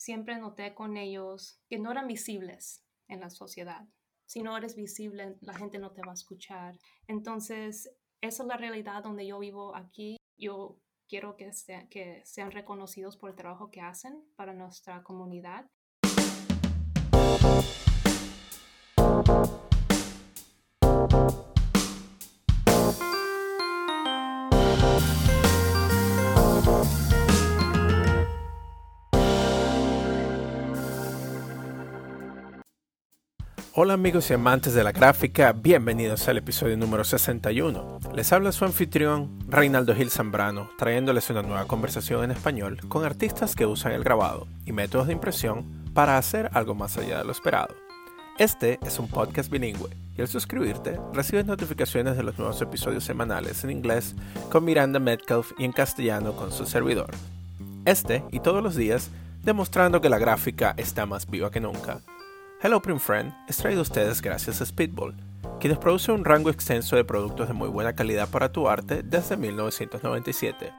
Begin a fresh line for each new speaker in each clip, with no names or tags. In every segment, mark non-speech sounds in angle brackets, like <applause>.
siempre noté con ellos que no eran visibles en la sociedad. Si no eres visible, la gente no te va a escuchar. Entonces, esa es la realidad donde yo vivo aquí. Yo quiero que, sean reconocidos por el trabajo que hacen para nuestra comunidad
Hola amigos y amantes de la gráfica, bienvenidos al episodio número 61. Les habla su anfitrión, Reinaldo Gil Zambrano, trayéndoles una nueva conversación en español con artistas que usan el grabado y métodos de impresión para hacer algo más allá de lo esperado. Este es un podcast bilingüe y al suscribirte recibes notificaciones de los nuevos episodios semanales en inglés con Miranda Metcalf y en castellano con su servidor. Este y todos los días demostrando que la gráfica está más viva que nunca Hello Print Friend es traído a ustedes gracias a Speedball, quienes producen un rango extenso de productos de muy buena calidad para tu arte desde 1997.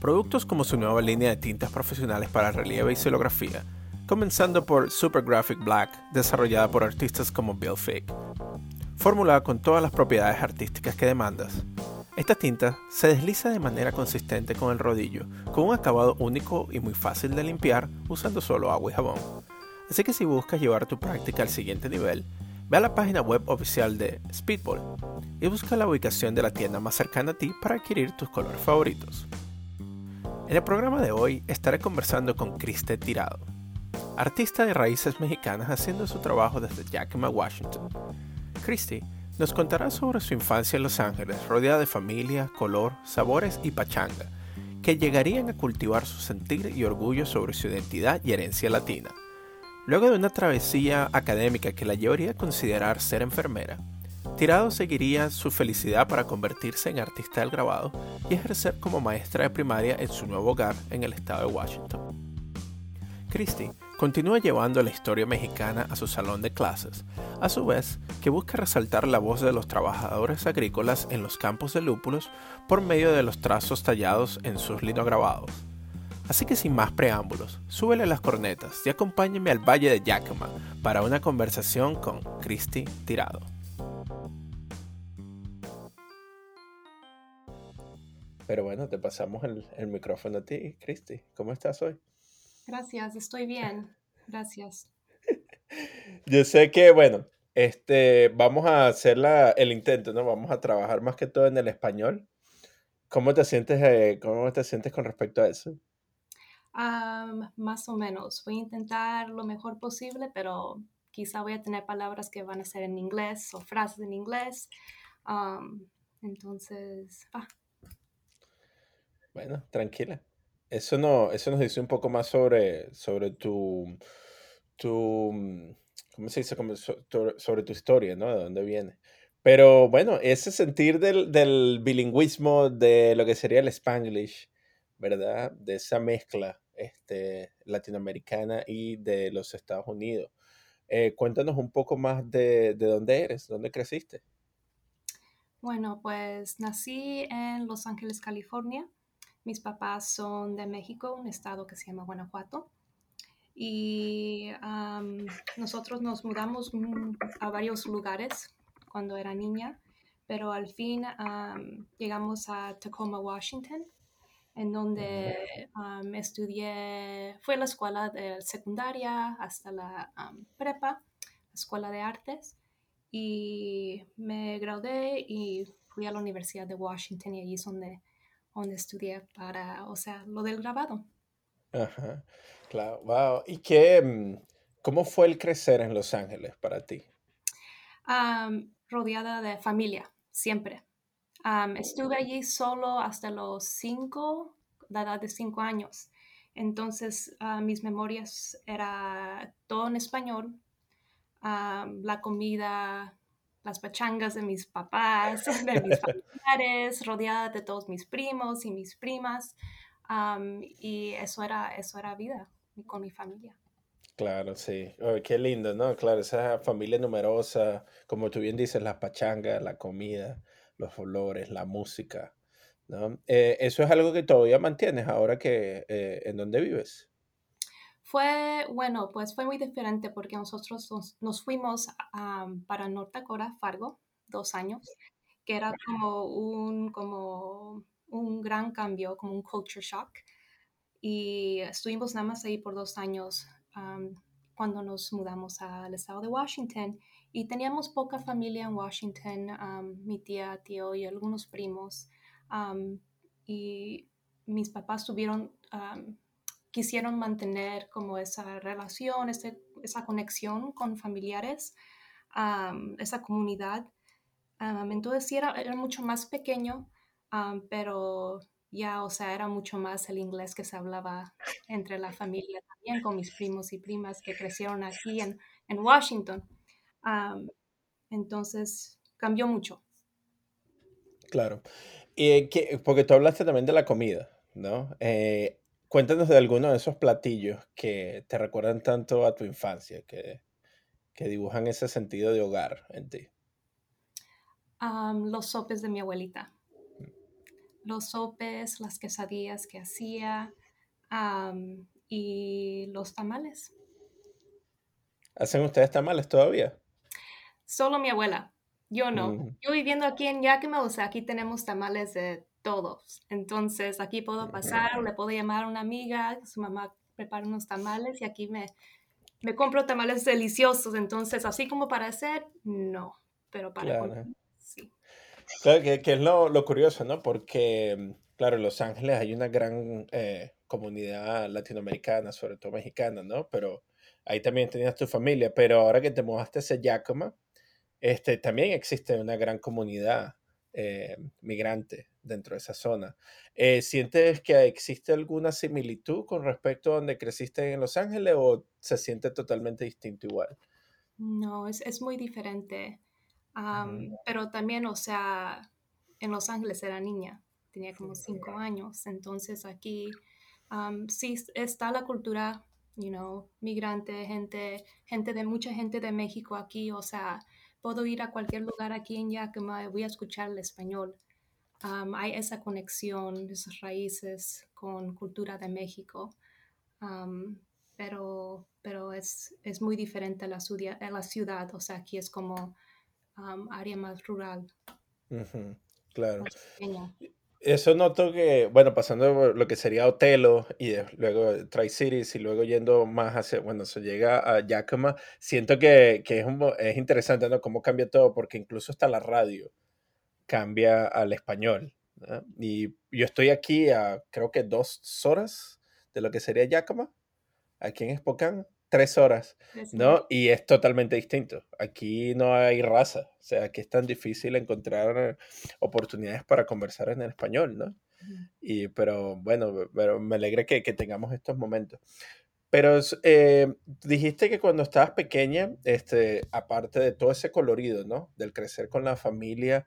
Productos como su nueva línea de tintas profesionales para relieve y xilografía, comenzando por Super Graphic Black, desarrollada por artistas como Bill Fake. Formulada con todas las propiedades artísticas que demandas, esta tinta se desliza de manera consistente con el rodillo, con un acabado único y muy fácil de limpiar usando solo agua y jabón Así que si buscas llevar tu práctica al siguiente nivel, ve a la página web oficial de Speedball y busca la ubicación de la tienda más cercana a ti para adquirir tus colores favoritos. En el programa de hoy estaré conversando con Criste Tirado, artista de raíces mexicanas haciendo su trabajo desde Yakima, Washington. Christy nos contará sobre su infancia en Los Ángeles, rodeada de familia, color, sabores y pachanga, que llegarían a cultivar su sentir y orgullo sobre su identidad y herencia latina. Luego de una travesía académica que la llevaría a considerar ser enfermera, Tirado seguiría su felicidad para convertirse en artista del grabado y ejercer como maestra de primaria en su nuevo hogar en el estado de Washington. Christie continúa llevando la historia mexicana a su salón de clases, a su vez que busca resaltar la voz de los trabajadores agrícolas en los campos de lúpulos por medio de los trazos tallados en sus linograbados. Así que sin más preámbulos, súbele las cornetas y acompáñeme al Valle de Yakima para una conversación con Christy Tirado. Pero bueno, te pasamos el, micrófono a ti, Christy. ¿Cómo estás hoy?
Gracias, estoy bien. Gracias. <laughs>
Yo sé que, bueno, este, vamos a hacer el intento, ¿no? Vamos a trabajar más que todo en el español. ¿Cómo te sientes, eh, cómo te sientes con respecto a eso?
Más o menos. Voy a intentar lo mejor posible, pero quizá voy a tener palabras que van a ser en inglés o frases en inglés. entonces,
Bueno, tranquila. Eso, no, eso nos dice un poco más sobre, sobre tu, tu, ¿cómo se dice? sobre tu historia, ¿no? De dónde viene. Pero bueno, ese sentir del, del bilingüismo, de lo que sería el spanglish, ¿verdad? De esa mezcla este, latinoamericana y de los Estados Unidos. Eh, cuéntanos un poco más de, de dónde eres, dónde creciste.
Bueno, pues nací en Los Ángeles, California. Mis papás son de México, un estado que se llama Guanajuato. Y nosotros nos mudamos a varios lugares cuando era niña, pero al fin llegamos a Tacoma, Washington en donde me estudié, fue la escuela de secundaria hasta la prepa, escuela de artes, y me gradué y fui a la Universidad de Washington y allí es donde, donde estudié para, o sea, lo del grabado.
Ajá, claro, wow. ¿Y qué, mm, cómo fue el crecer en Los Ángeles para ti?
rodeada de familia, siempre estuve allí solo hasta los cinco, la edad de cinco años. Entonces, ah, mis memorias era todo en español, la comida, las pachangas de mis papás, <laughs> de mis familiares, rodeada de todos mis primos y mis primas. y eso era, eso era vida con mi familia.
Claro, sí. qué lindo, ¿no? Claro, esa familia numerosa, como tú bien dices, las pachangas, la comida los olores, la música, ¿no? Eh, ¿Eso es algo que todavía mantienes ahora que eh, en dónde vives?
Fue, bueno, pues fue muy diferente porque nosotros nos, fuimos para North Dakota, Fargo, dos años, que era como un, como un gran cambio, como un culture shock. Y estuvimos nada más ahí por dos años cuando nos mudamos al estado de Washington. Y teníamos poca familia en Washington, mi tía, tío y algunos primos. y mis papás tuvieron, quisieron mantener como esa relación, esa conexión con familiares, esa comunidad. entonces sí era, era, mucho más pequeño, pero ya, o sea, era mucho más el inglés que se hablaba entre la familia también, con mis primos y primas que crecieron aquí en Washington. Entonces, cambió mucho.
Claro. Y que, porque tú hablaste también de la comida, ¿no? Eh, cuéntanos de alguno de esos platillos que te recuerdan tanto a tu infancia, que, que dibujan ese sentido de hogar en ti.
los sopes de mi abuelita los sopes, las quesadillas que hacía y los tamales.
¿Hacen ustedes tamales todavía?
Solo mi abuela, yo no. Mm. Yo viviendo aquí en Yakima, o sea, aquí tenemos tamales de todos. Entonces, aquí puedo pasar le puedo llamar a una amiga, su mamá prepara unos tamales y aquí me, me compro tamales deliciosos. Entonces, así como para hacer, no, pero para sí.
Claro, que, es lo, curioso, ¿no? Porque, mm, claro, en Los Ángeles hay una gran eh, comunidad latinoamericana, sobre todo mexicana, ¿no? Pero ahí también tenías tu familia, pero ahora que te mudaste a Yakima, este, también existe una gran comunidad eh, migrante dentro de esa zona. Eh, ¿Sientes que existe alguna similitud con respecto a donde creciste en Los Ángeles o se siente totalmente distinto igual?
No, es, es muy diferente pero también, o sea, en Los Ángeles era niña, tenía como cinco años, entonces aquí sí está la cultura, you know, migrante, gente, gente de mucha gente de México aquí, o sea, puedo ir a cualquier lugar aquí en Yakima voy a escuchar el español. hay esa conexión, esas raíces con cultura de México, pero, pero es, es, muy diferente a la, a la ciudad, o sea, aquí es como área más rural.
claro. Eso noto que, bueno, pasando lo que sería Otelo y luego Tri-Cities y luego yendo más hacia, bueno, se llega a Yakima, siento que, que es, es interesante, ¿no? Cómo cambia todo, porque incluso hasta la radio cambia al español. Y yo estoy aquí a creo que dos horas de lo que sería Yakima, aquí en Spokane tres horas, ¿no? Y es totalmente distinto. Aquí no hay raza, o sea, aquí es tan difícil encontrar oportunidades para conversar en el español, ¿no? Y, pero bueno, pero me alegra que, que tengamos estos momentos. Pero eh, dijiste que cuando estabas pequeña, este, aparte de todo ese colorido, ¿no? Del crecer con la familia,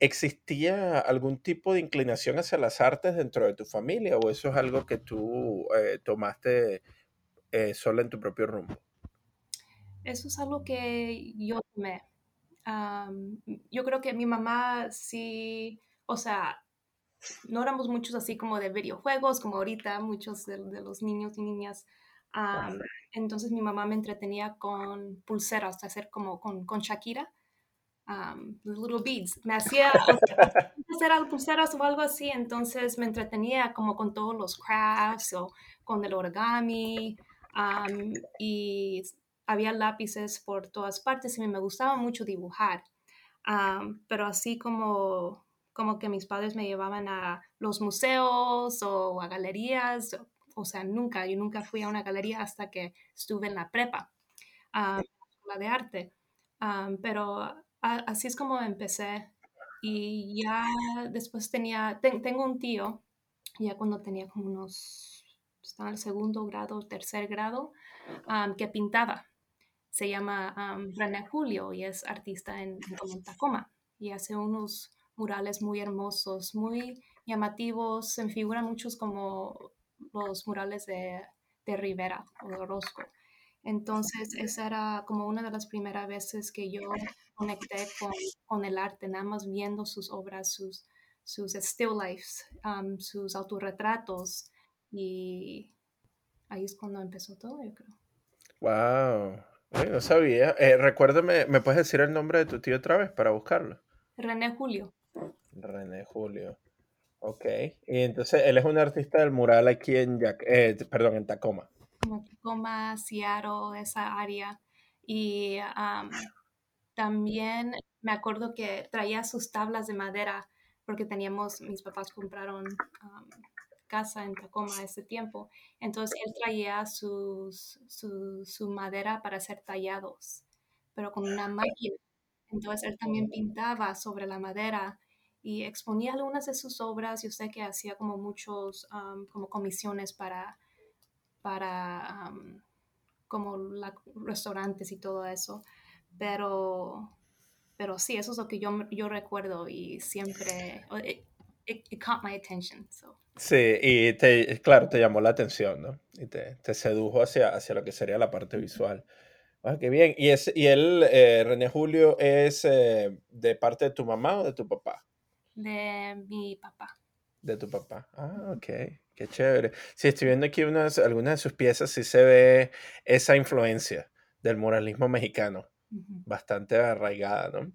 ¿existía algún tipo de inclinación hacia las artes dentro de tu familia o eso es algo que tú eh, tomaste eh, sola en tu propio rumbo?
Eso es algo que yo me... yo creo que mi mamá sí, o sea, no éramos muchos así como de videojuegos, como ahorita muchos de, los niños y niñas. entonces mi mamá me entretenía con pulseras, hacer como con, con Shakira, little beads. Me hacía <laughs> hacer pulseras o algo así, entonces me entretenía como con todos los crafts o con el origami y había lápices por todas partes y me gustaba mucho dibujar. pero así como, como que mis padres me llevaban a los museos o a galerías, o sea, nunca, yo nunca fui a una galería hasta que estuve en la prepa, la de arte. pero así es como empecé. Y ya después tenía, tengo un tío, ya cuando tenía como unos está en el segundo grado, tercer grado, que pintaba. Se llama René Julio y es artista en, en Tacoma y hace unos murales muy hermosos, muy llamativos, se figuran muchos como los murales de, de Rivera o de Orozco. Entonces, esa era como una de las primeras veces que yo conecté con, con el arte, nada más viendo sus obras, sus, sus still lifes, sus autorretratos, y ahí es cuando empezó todo, yo creo.
Wow, no sabía. Eh, recuérdame, ¿me puedes decir el nombre de tu tío otra vez para buscarlo?
René Julio.
René Julio. Ok. Y entonces él es un artista del mural aquí en, eh, perdón, en Tacoma.
Como Tacoma, Seattle, esa área. Y también me acuerdo que traía sus tablas de madera porque teníamos, mis papás compraron casa en Tacoma ese tiempo. Entonces él traía sus, su, madera para ser tallados, pero con una máquina. Entonces él también pintaba sobre la madera y exponía algunas de sus obras. Yo sé que hacía como muchos, como comisiones para, para como restaurantes y todo eso. Pero, pero sí, eso es lo que yo, yo recuerdo y siempre, it, caught my attention.
Sí, y te, claro, te llamó la atención, ¿no? Y te, te sedujo hacia, hacia lo que sería la parte visual. Ah, qué bien. ¿Y, es, y él, eh, René Julio, es eh, de parte de tu mamá o de tu papá?
De mi papá.
De tu papá. Ah, ok. Qué chévere. Sí, estoy viendo aquí unas, algunas de sus piezas, sí se ve esa influencia del muralismo mexicano, bastante arraigada, ¿no?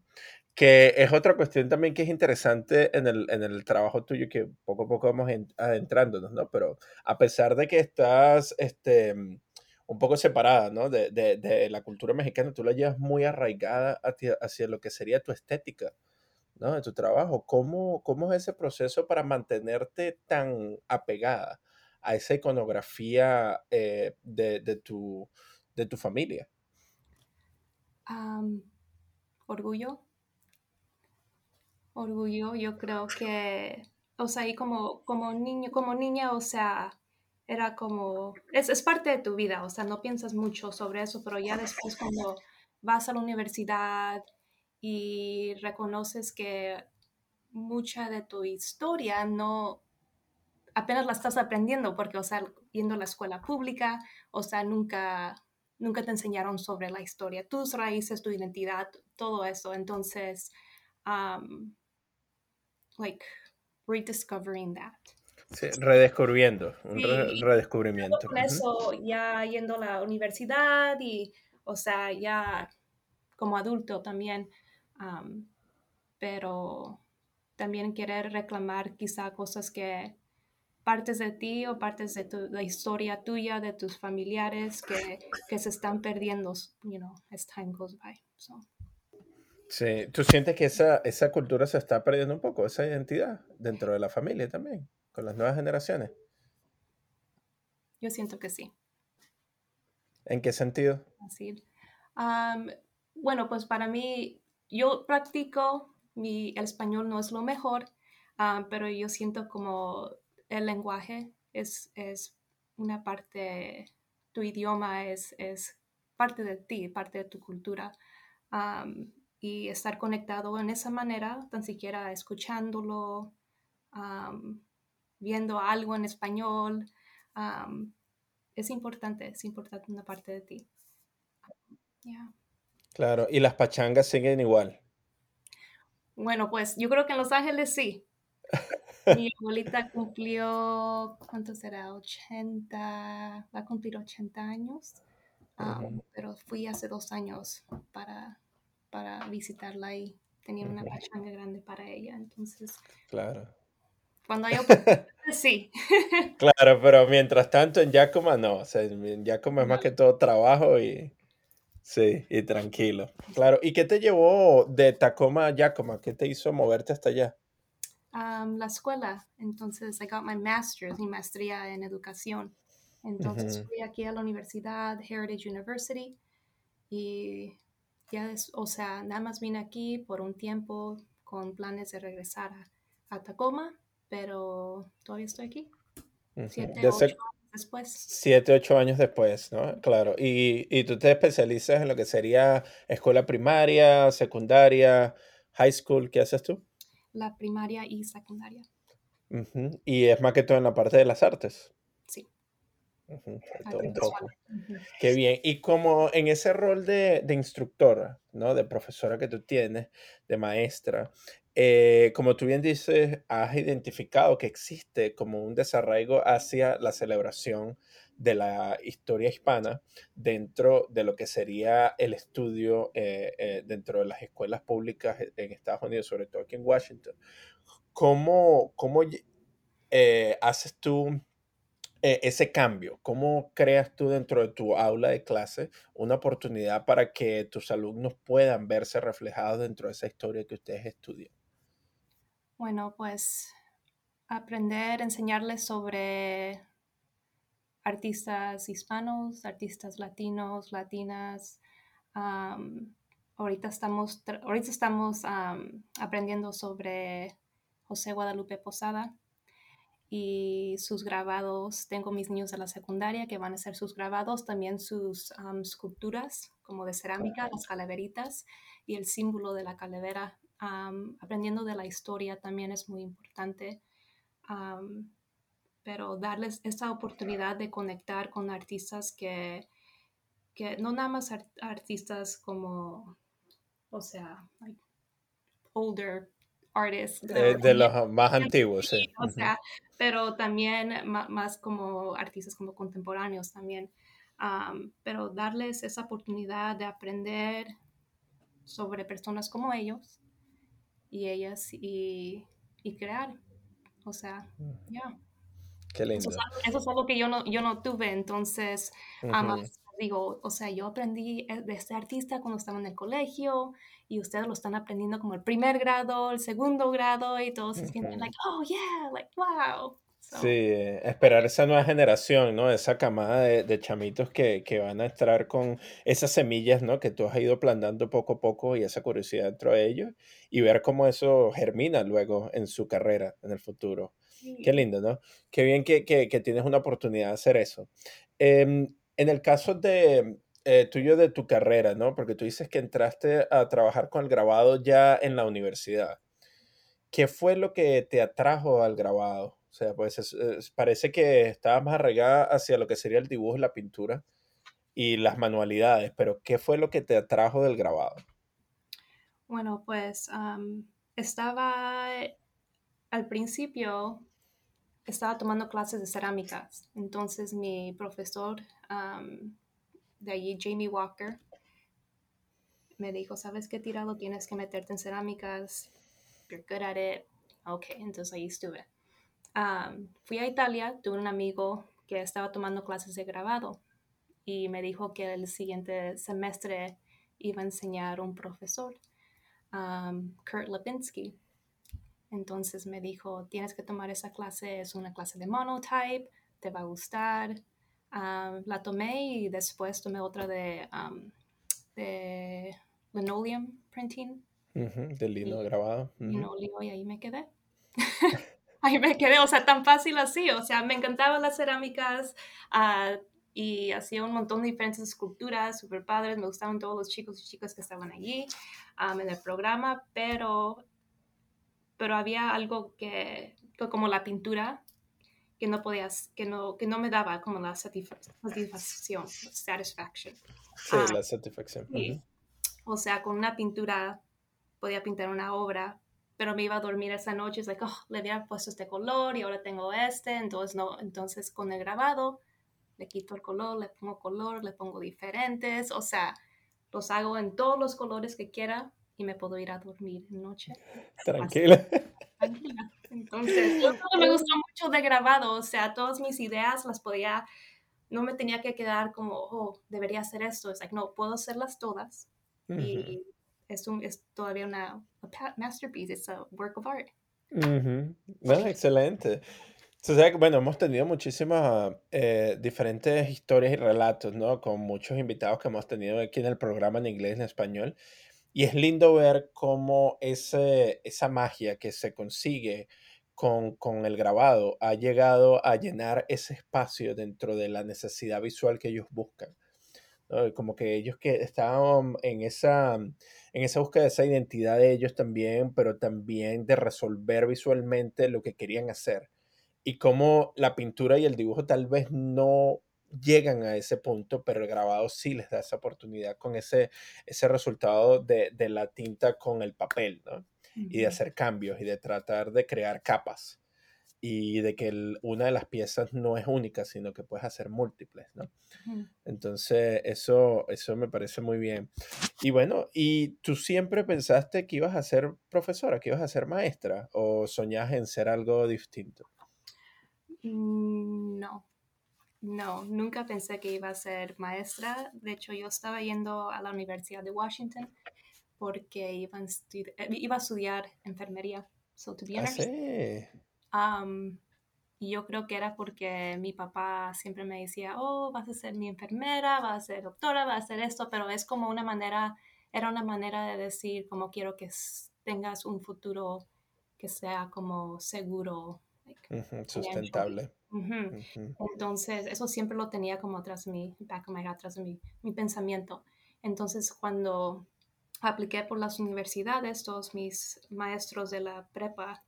Que es otra cuestión también que es interesante en el, en el trabajo tuyo, que poco a poco vamos adentrándonos, ¿no? Pero a pesar de que estás este, un poco separada, ¿no? De, de, de la cultura mexicana, tú la llevas muy arraigada hacia, hacia, lo que sería tu estética, ¿no? De tu trabajo. ¿Cómo, ¿Cómo es ese proceso para mantenerte tan apegada a esa iconografía eh, de, de, tu, de tu familia?
orgullo orgullo, yo creo que, o sea, y como, como niño, como niña, o sea, era como, es, es, parte de tu vida, o sea, no piensas mucho sobre eso, pero ya después cuando vas a la universidad y reconoces que mucha de tu historia no, apenas la estás aprendiendo, porque, o sea, yendo a la escuela pública, o sea, nunca, nunca te enseñaron sobre la historia, tus raíces, tu identidad, todo eso. Entonces, like rediscovering that.
Sí, redescubriendo, un redescubrimiento.
Con eso, ya yendo a la universidad y, o sea, ya como adulto también, pero también querer reclamar quizá cosas que partes de ti o partes de tu, la historia tuya, de tus familiares que, que se están perdiendo, you know, as time goes by. So.
Sí, ¿tú sientes que esa, esa cultura se está perdiendo un poco, esa identidad dentro de la familia también, con las nuevas generaciones?
Yo siento que sí.
¿En qué sentido?
Así. bueno, pues para mí, yo practico, mi, el español no es lo mejor, pero yo siento como el lenguaje es, es una parte, tu idioma es, es parte de ti, parte de tu cultura y estar conectado en esa manera, tan siquiera escuchándolo, viendo algo en español, es importante, es importante una parte de ti.
Claro, y las pachangas siguen igual.
Bueno, pues yo creo que en Los Ángeles sí. Mi abuelita cumplió, ¿cuánto será? 80, va a cumplir 80 años, pero fui hace dos años para para visitarla y tenía una pachanga grande para ella, entonces...
Claro.
Cuando yo... <laughs> sí. <laughs>
claro, pero mientras tanto en Yakima no, o sea, en Yakima es más que todo trabajo y... Sí, y tranquilo. Claro, ¿y qué te llevó de Tacoma a Yakima? ¿Qué te hizo moverte hasta allá?
la escuela. Entonces, I got my master's, mi maestría en educación. Entonces, fui aquí a la universidad, Heritage University, y ya o sea, nada más vine aquí por un tiempo con planes de regresar a, Tacoma, pero todavía estoy aquí. Siete, ocho años después.
Siete, ocho años después, ¿no? Claro. Y, y tú te especializas en lo que sería escuela primaria, secundaria, high school. ¿Qué haces tú?
La primaria y secundaria.
Y es más que todo en la parte de las artes. Un poco. Qué bien. Y como en ese rol de, de, instructora, ¿no? De profesora que tú tienes, de maestra, eh, como tú bien dices, has identificado que existe como un desarraigo hacia la celebración de la historia hispana dentro de lo que sería el estudio eh, eh, dentro de las escuelas públicas en Estados Unidos, sobre todo aquí en Washington. ¿Cómo, cómo haces tú ese cambio? ¿Cómo creas tú dentro de tu aula de clase una oportunidad para que tus alumnos puedan verse reflejados dentro de esa historia que ustedes estudian?
Bueno, pues aprender, enseñarles sobre artistas hispanos, artistas latinos, latinas. ahorita estamos, ahorita estamos aprendiendo sobre José Guadalupe Posada y sus grabados. Tengo mis niños de la secundaria que van a hacer sus grabados, también sus esculturas como de cerámica, las calaveritas y el símbolo de la calavera. aprendiendo de la historia también es muy importante pero darles esta oportunidad de conectar con artistas que, que no nada más artistas como, o sea, older artists.
De, de los más antiguos, sí.
O sea, pero también más, como artistas como contemporáneos también. pero darles esa oportunidad de aprender sobre personas como ellos y ellas y, y crear. O sea, ya.
Qué lindo.
Eso es, algo, que yo no, yo no tuve, entonces, digo, o sea, yo aprendí eh, de este artista cuando estaba en el colegio y ustedes lo están aprendiendo como el primer grado, el segundo grado y todos se sienten like, oh yeah, like wow.
Sí, esperar esa nueva generación, ¿no? Esa camada de, de chamitos que, que, van a estar con esas semillas, ¿no? Que tú has ido plantando poco a poco y esa curiosidad dentro de ellos y ver cómo eso germina luego en su carrera en el futuro. Qué lindo, ¿no? Qué bien que, que, que tienes una oportunidad de hacer eso. Em, en el caso de eh, tuyo de tu carrera, ¿no? Porque tú dices que entraste a trabajar con el grabado ya en la universidad. ¿Qué fue lo que te atrajo al grabado? O sea, pues parece que estabas más arraigada hacia lo que sería el dibujo la pintura y las manualidades, pero ¿qué fue lo que te atrajo del grabado?
Bueno, pues estaba al principio estaba tomando clases de cerámicas. Entonces mi profesor de allí, Jamie Walker, me dijo, ¿sabes qué tirado tienes que meterte en cerámicas? You're good at it. Ok, entonces ahí estuve. fui a Italia, tuve un amigo que estaba tomando clases de grabado y me dijo que el siguiente semestre iba a enseñar un profesor, Kurt Lipinski. Entonces me dijo, tienes que tomar esa clase, es una clase de monotype, te va a gustar. La tomé y después tomé otra de, de linoleum printing.
de lino grabado.
y ahí me quedé. <laughs> ahí me quedé, o sea, tan fácil así, o sea, me encantaban las cerámicas ah, y hacía un montón de diferentes esculturas súper padres, me gustaban todos los chicos y chicas que estaban allí en el programa, pero pero había algo que, como la pintura, que no podías, que no, que no me daba como la satisfacción, satisfaction.
Sí, ah, la satisfacción.
O sea, con una pintura podía pintar una obra, pero me iba a dormir esa noche, es like, oh, le había puesto este color y ahora tengo este, entonces no, entonces con el grabado le quito el color, le pongo color, le pongo diferentes, o sea, los hago en todos los colores que quiera y me puedo ir a dormir en noche.
Tranquila.
Tranquila. Entonces, <laughs> me gustó mucho de grabado, o sea, todas mis ideas las podía, no me tenía que quedar como, oh, debería hacer esto, es like, no, puedo hacerlas todas y es, un, es todavía una masterpiece, es a work of art.
No, excelente. O sea, bueno, hemos tenido muchísimas eh, diferentes historias y relatos, ¿no? Con muchos invitados que hemos tenido aquí en el programa en inglés y en español. Y es lindo ver cómo ese, esa magia que se consigue con, con, el grabado ha llegado a llenar ese espacio dentro de la necesidad visual que ellos buscan. Como que ellos que estaban en esa, en esa búsqueda de esa identidad de ellos también, pero también de resolver visualmente lo que querían hacer. Y cómo la pintura y el dibujo tal vez no llegan a ese punto, pero el grabado sí les da esa oportunidad con ese, ese resultado de, de la tinta con el papel, ¿no? Y de hacer cambios y de tratar de crear capas. y de que una de las piezas no es única, sino que puedes hacer múltiples, ¿no? Entonces, eso, eso me parece muy bien. Y bueno, ¿y tú siempre pensaste que ibas a ser profesora, que ibas a ser maestra, o soñas en ser algo distinto?
Mm, no, no, nunca pensé que iba a ser maestra. De hecho, yo estaba yendo a la Universidad de Washington porque iba a, eh, iba a estudiar enfermería. So, to be ah, sí y yo creo que era porque mi papá siempre me decía, oh, vas a ser mi enfermera, vas a ser doctora, vas a hacer esto, pero es como una manera, era una manera de decir, como quiero que tengas un futuro que sea como seguro.
sustentable.
Entonces, eso siempre lo tenía como atrás de mí, back of my atrás de mi pensamiento. Entonces, cuando apliqué por las universidades, todos mis maestros de la prepa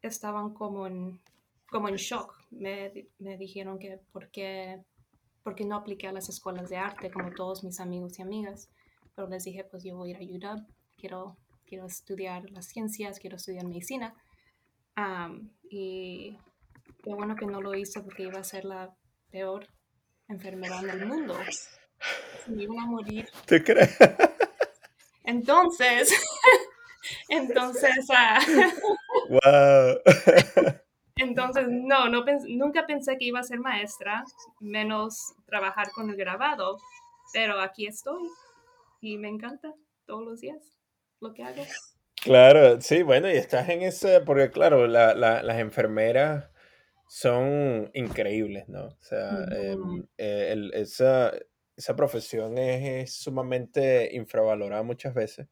estaban como en, como en shock. Me, me dijeron que por qué, no apliqué a las escuelas de arte como todos mis amigos y amigas. Pero les dije, pues yo voy a ir a ayudar, quiero, quiero estudiar las ciencias, quiero estudiar medicina. y qué bueno que no lo hice porque iba a ser la peor enfermedad del mundo. Me iban a morir.
¿Te crees? <laughs>
Entonces, <laughs> entonces, wow.
Ah, <laughs>
entonces no, no nunca pensé que iba a ser maestra, menos trabajar con el grabado, pero aquí estoy y me encanta todos los días lo que hago.
Claro, sí, bueno, y estás en ese, porque claro, las enfermeras son increíbles, ¿no? O sea, em, eh, esa, esa profesión es, sumamente infravalorada muchas veces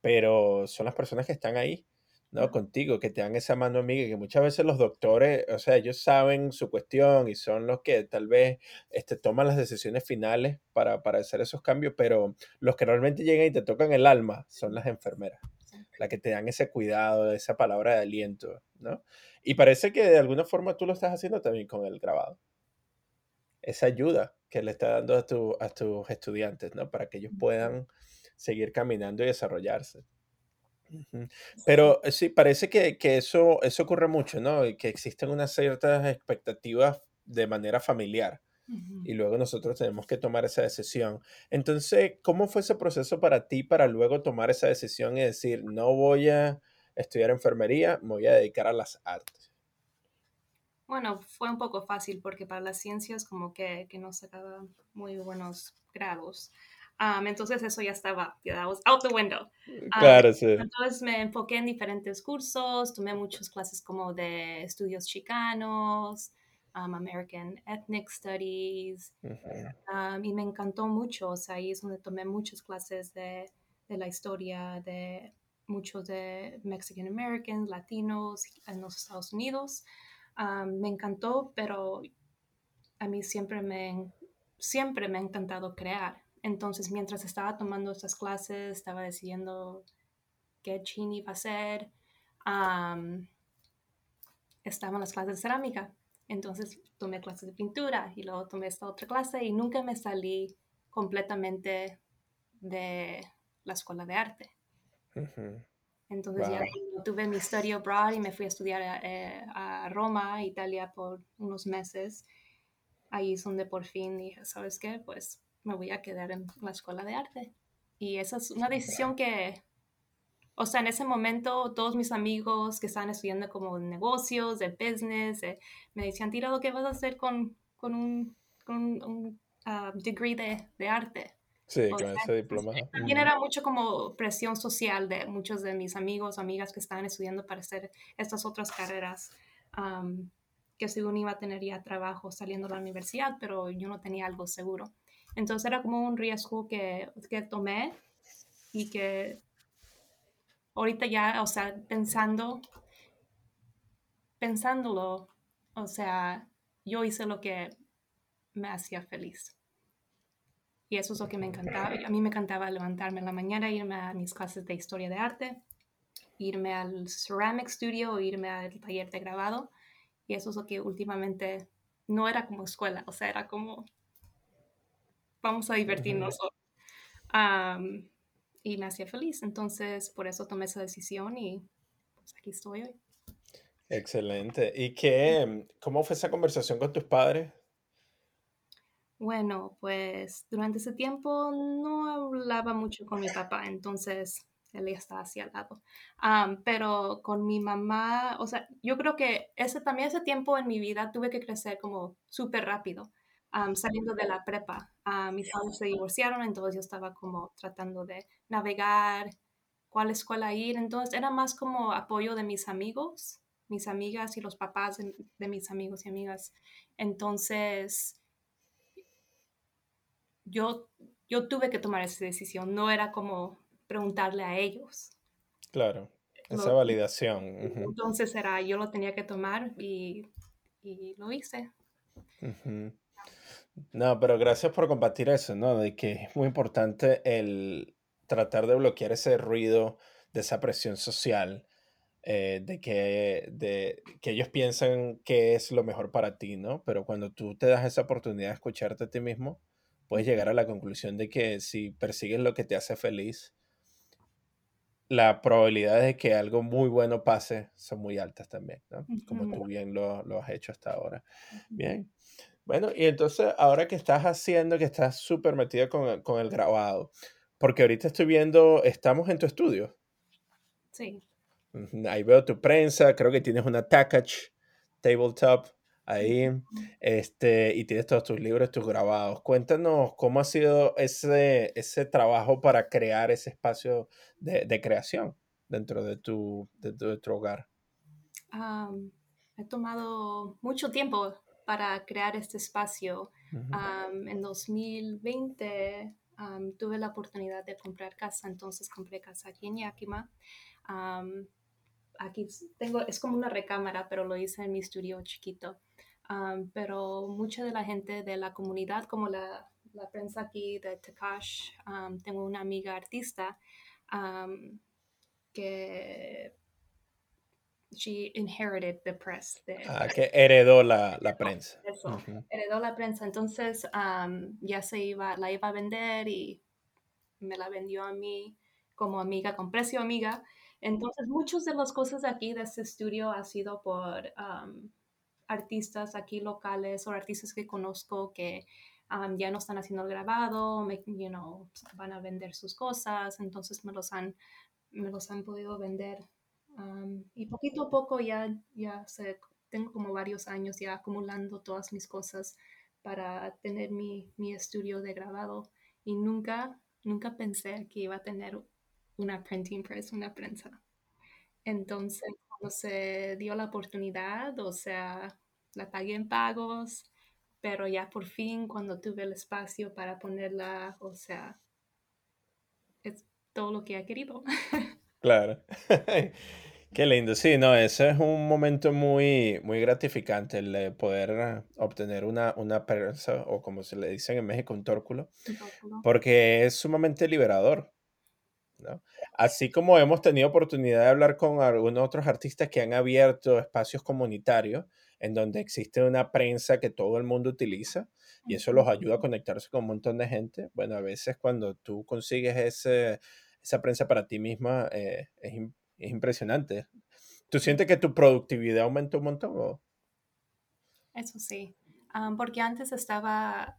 pero son las personas que están ahí, ¿no? Contigo, que te dan esa mano amiga, que muchas veces los doctores, o sea, ellos saben su cuestión y son los que tal vez este, toman las decisiones finales para, para hacer esos cambios, pero los que realmente llegan y te tocan el alma son las enfermeras, las que te dan ese cuidado, esa palabra de aliento, ¿no? Y parece que de alguna forma tú lo estás haciendo también con el grabado. Esa ayuda que le está dando a, tu, a tus estudiantes, ¿no? Para que ellos puedan seguir caminando y desarrollarse. Pero eh, sí, parece que, eso, eso ocurre mucho, ¿no? Y que existen unas ciertas expectativas de manera familiar. Y luego nosotros tenemos que tomar esa decisión. Entonces, ¿cómo fue ese proceso para ti para luego tomar esa decisión y decir, no voy a estudiar enfermería, me voy a dedicar a las artes?
Bueno, fue un poco fácil porque para las ciencias como que, que no sacaba muy buenos grados entonces eso ya estaba, ya was out the window.
claro, sí.
Entonces me enfoqué en diferentes cursos, tomé muchas clases como de estudios chicanos, American Ethnic Studies, y me encantó mucho, o sea, ahí es donde tomé muchas clases de, de la historia de muchos de Mexican Americans, latinos en los Estados Unidos. me encantó, pero a mí siempre me, siempre me ha encantado crear. Entonces, mientras estaba tomando estas clases, estaba decidiendo qué chin iba a hacer. estaban las clases de cerámica. Entonces, tomé clases de pintura y luego tomé esta otra clase y nunca me salí completamente de la escuela de arte. Entonces ya tuve mi study abroad y me fui a estudiar a, eh, a, Roma, Italia, por unos meses. Ahí es donde por fin dije, ¿sabes qué? Pues me voy a quedar en la escuela de arte. Y esa es una decisión que, o sea, en ese momento todos mis amigos que estaban estudiando como negocios, de business, me decían, tira lo que vas a hacer con, con un, con un ah, degree de, de, arte.
Sí, con ese diploma.
También era mucho como presión social de muchos de mis amigos o amigas que estaban estudiando para hacer estas otras carreras. que según iba a tener ya trabajo saliendo de la universidad, pero yo no tenía algo seguro. Entonces era como un riesgo que, que tomé y que ahorita ya, o sea, pensando, pensándolo, o sea, yo hice lo que me hacía feliz. Y eso es lo que me encantaba. A mí me encantaba levantarme en la mañana, irme a mis clases de historia de arte, irme al ceramic studio, irme al taller de grabado. Y eso es lo que últimamente no era como escuela, o sea, era como vamos a divertirnos. Y me hacía feliz, entonces por eso tomé esa decisión y pues aquí estoy hoy.
Excelente. ¿Y qué, cómo fue esa conversación con tus padres?
Bueno, pues durante ese tiempo no hablaba mucho con mi papá, entonces él ya estaba hacia al lado. Pero con mi mamá, o sea, yo creo que ese también ese tiempo en mi vida tuve que crecer como súper rápido, saliendo de la prepa. Mis padres se divorciaron, entonces yo estaba como tratando de navegar cuál escuela ir, entonces era más como apoyo de mis amigos, mis amigas y los papás de, de mis amigos y amigas. Entonces yo, yo tuve que tomar esa decisión, no era como preguntarle a ellos.
Claro, esa validación.
entonces era, yo lo tenía que tomar y, y lo hice.
ujú. No, pero gracias por compartir eso, ¿no? De que es muy importante el tratar de bloquear ese ruido de esa presión social, eh, de que, de que ellos piensan que es lo mejor para ti, ¿no? Pero cuando tú te das esa oportunidad de escucharte a ti mismo, puedes llegar a la conclusión de que si persigues lo que te hace feliz, la probabilidad de que algo muy bueno pase son muy altas también, ¿no? Como tú bien lo, lo has hecho hasta ahora. Bien. Bueno, y entonces ahora que estás haciendo, que estás súper metida con, el- con el grabado, porque ahorita estoy viendo, estamos en tu estudio.
Sí.
Ahí veo tu prensa, creo que tienes una Takach tabletop ahí, este, y tienes todos tus libros, tus grabados. Cuéntanos cómo ha sido ese, ese trabajo para crear ese espacio de, de creación dentro de tu, de de tu hogar.
He tomado mucho tiempo para crear este espacio. En 2020 am, tuve la oportunidad de comprar casa, entonces compré casa aquí en Yakima. Aquí tengo, es como una recámara, pero lo hice en mi estudio chiquito. Pero mucha de la gente de la comunidad, como la, la prensa aquí de Takash, tengo una amiga artista que she inherited the press.
Ah, que heredó la, la prensa.
eso, heredó la prensa. Entonces ya se iba, la iba a vender y me la vendió a mí como amiga, con precio amiga. Entonces, muchas de las cosas aquí de este estudio ha sido por am, artistas aquí locales o artistas que conozco que am, ya no están haciendo el grabado, me- you know, van a vender sus cosas, entonces me los han, me los han podido vender. Am, y poquito a poco ya, ya sé, tengo como varios años ya acumulando todas mis cosas para tener mi, mi estudio de grabado y nunca, nunca pensé que iba a tener una printing press, una prensa. Entonces, cuando se dio la oportunidad, o sea, la pagué en pagos, pero ya por fin, cuando tuve el espacio para ponerla, o sea, es todo lo que he querido. <laughs>
Claro. <laughs> Qué lindo. Sí, no, ese es un momento muy, muy gratificante el de poder eh, obtener una, una prensa o como se le dice en México, un tórculo, porque es sumamente liberador, ¿no? Así como hemos tenido oportunidad de hablar con algunos otros artistas que han abierto espacios comunitarios en donde existe una prensa que todo el mundo utiliza y eso los ayuda a conectarse con un montón de gente. Bueno, a veces cuando tú consigues ese, esa prensa para ti misma eh, es, im- es impresionante. ¿Tú sientes que tu productividad aumenta un montón? o?
Eso sí, porque antes estaba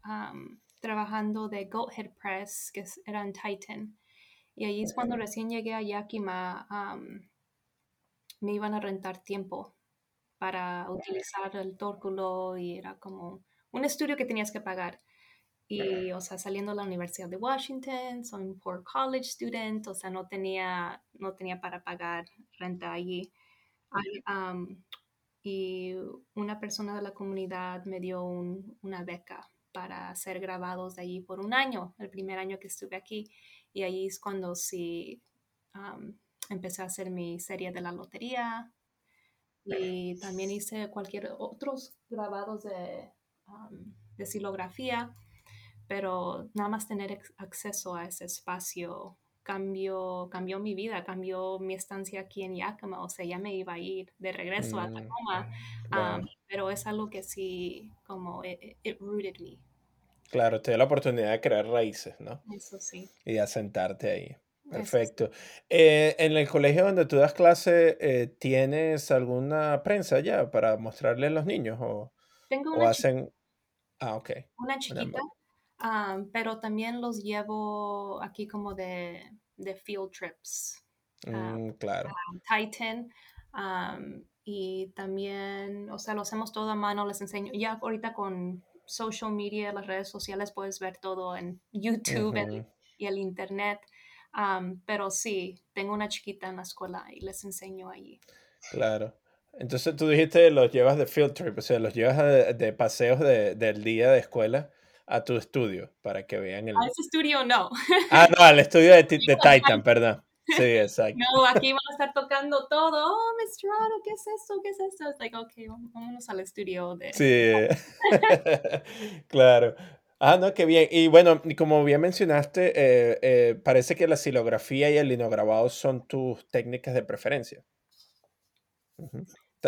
trabajando de Goathead Press, que es- era en Titan, y ahí es cuando recién llegué a Yakima, me iban a rentar tiempo para utilizar el tórculo y era como un estudio que tenías que pagar. Y, o sea, saliendo de la Universidad de Washington, soy un poor college student, o sea, no tenía, no tenía para pagar renta allí. Am, y una persona de la comunidad me dio un- una beca para hacer grabados de allí por un año, el primer año que estuve aquí. Y ahí es cuando sí am, empecé a hacer mi serie de la lotería y también hice cualquier otros grabados de, am, de silografía, pero nada más tener acceso a ese espacio cambió, cambió mi vida, cambió mi estancia aquí en Yakima, o sea, ya me iba a ir de regreso a
Mm,
Tacoma, pero es algo que sí, como, it, it- it rooted me,
claro, te da la oportunidad de crear raíces, ¿no?
eso sí.
Y de asentarte ahí. Perfecto. Eh, en el colegio donde tú das clase, eh, ¿tienes alguna prensa ya para mostrarle a los niños o,
Tengo una,
hacen... Ah, ok.
una chiquita, ah, pero también los llevo aquí como de, de field trips. ah,
Mm, claro.
Titan. am, y también, o sea, lo hacemos todo a mano, les enseño. Ya ahorita con social media, las redes sociales, puedes ver todo en <laughs> YouTube el-
Ujú,
y el internet. pero sí, tengo una chiquita en la escuela y les enseño allí.
claro. Entonces tú dijiste los llevas de field trip, o sea, los llevas de, de paseos de- del día de escuela a tu estudio para que vean
A
el...
ese estudio no.
Ah, no, al estudio de, Ti- <laughs> de Titan, perdón. Sí, exacto.
No, aquí van a estar tocando todo. Oh, Toronto, ¿qué es esto? ¿Qué es esto? Es like, ok, vámonos al estudio de...
Sí, <laughs> <laughs> claro. Ah, no, qué bien. Y bueno, como bien mencionaste, eh, eh, parece que la silografía y el linograbado son tus técnicas de preferencia.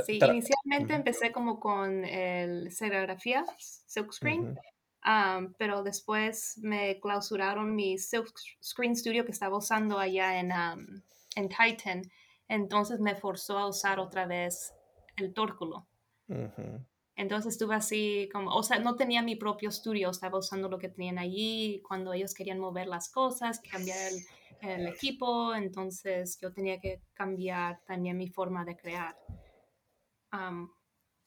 Sí, inicialmente empecé como con el serigrafía, silkscreen,
ujú,
am, pero después me clausuraron mi silkscreen studio que estaba usando allá en, am, en Titan. Entonces me forzó a usar otra vez el tórculo.
ujú,
Entonces estuve así como, o sea, no tenía mi propio estudio, estaba usando lo que tenían allí. Cuando ellos querían mover las cosas, cambiar el, el equipo, entonces yo tenía que cambiar también mi forma de crear am,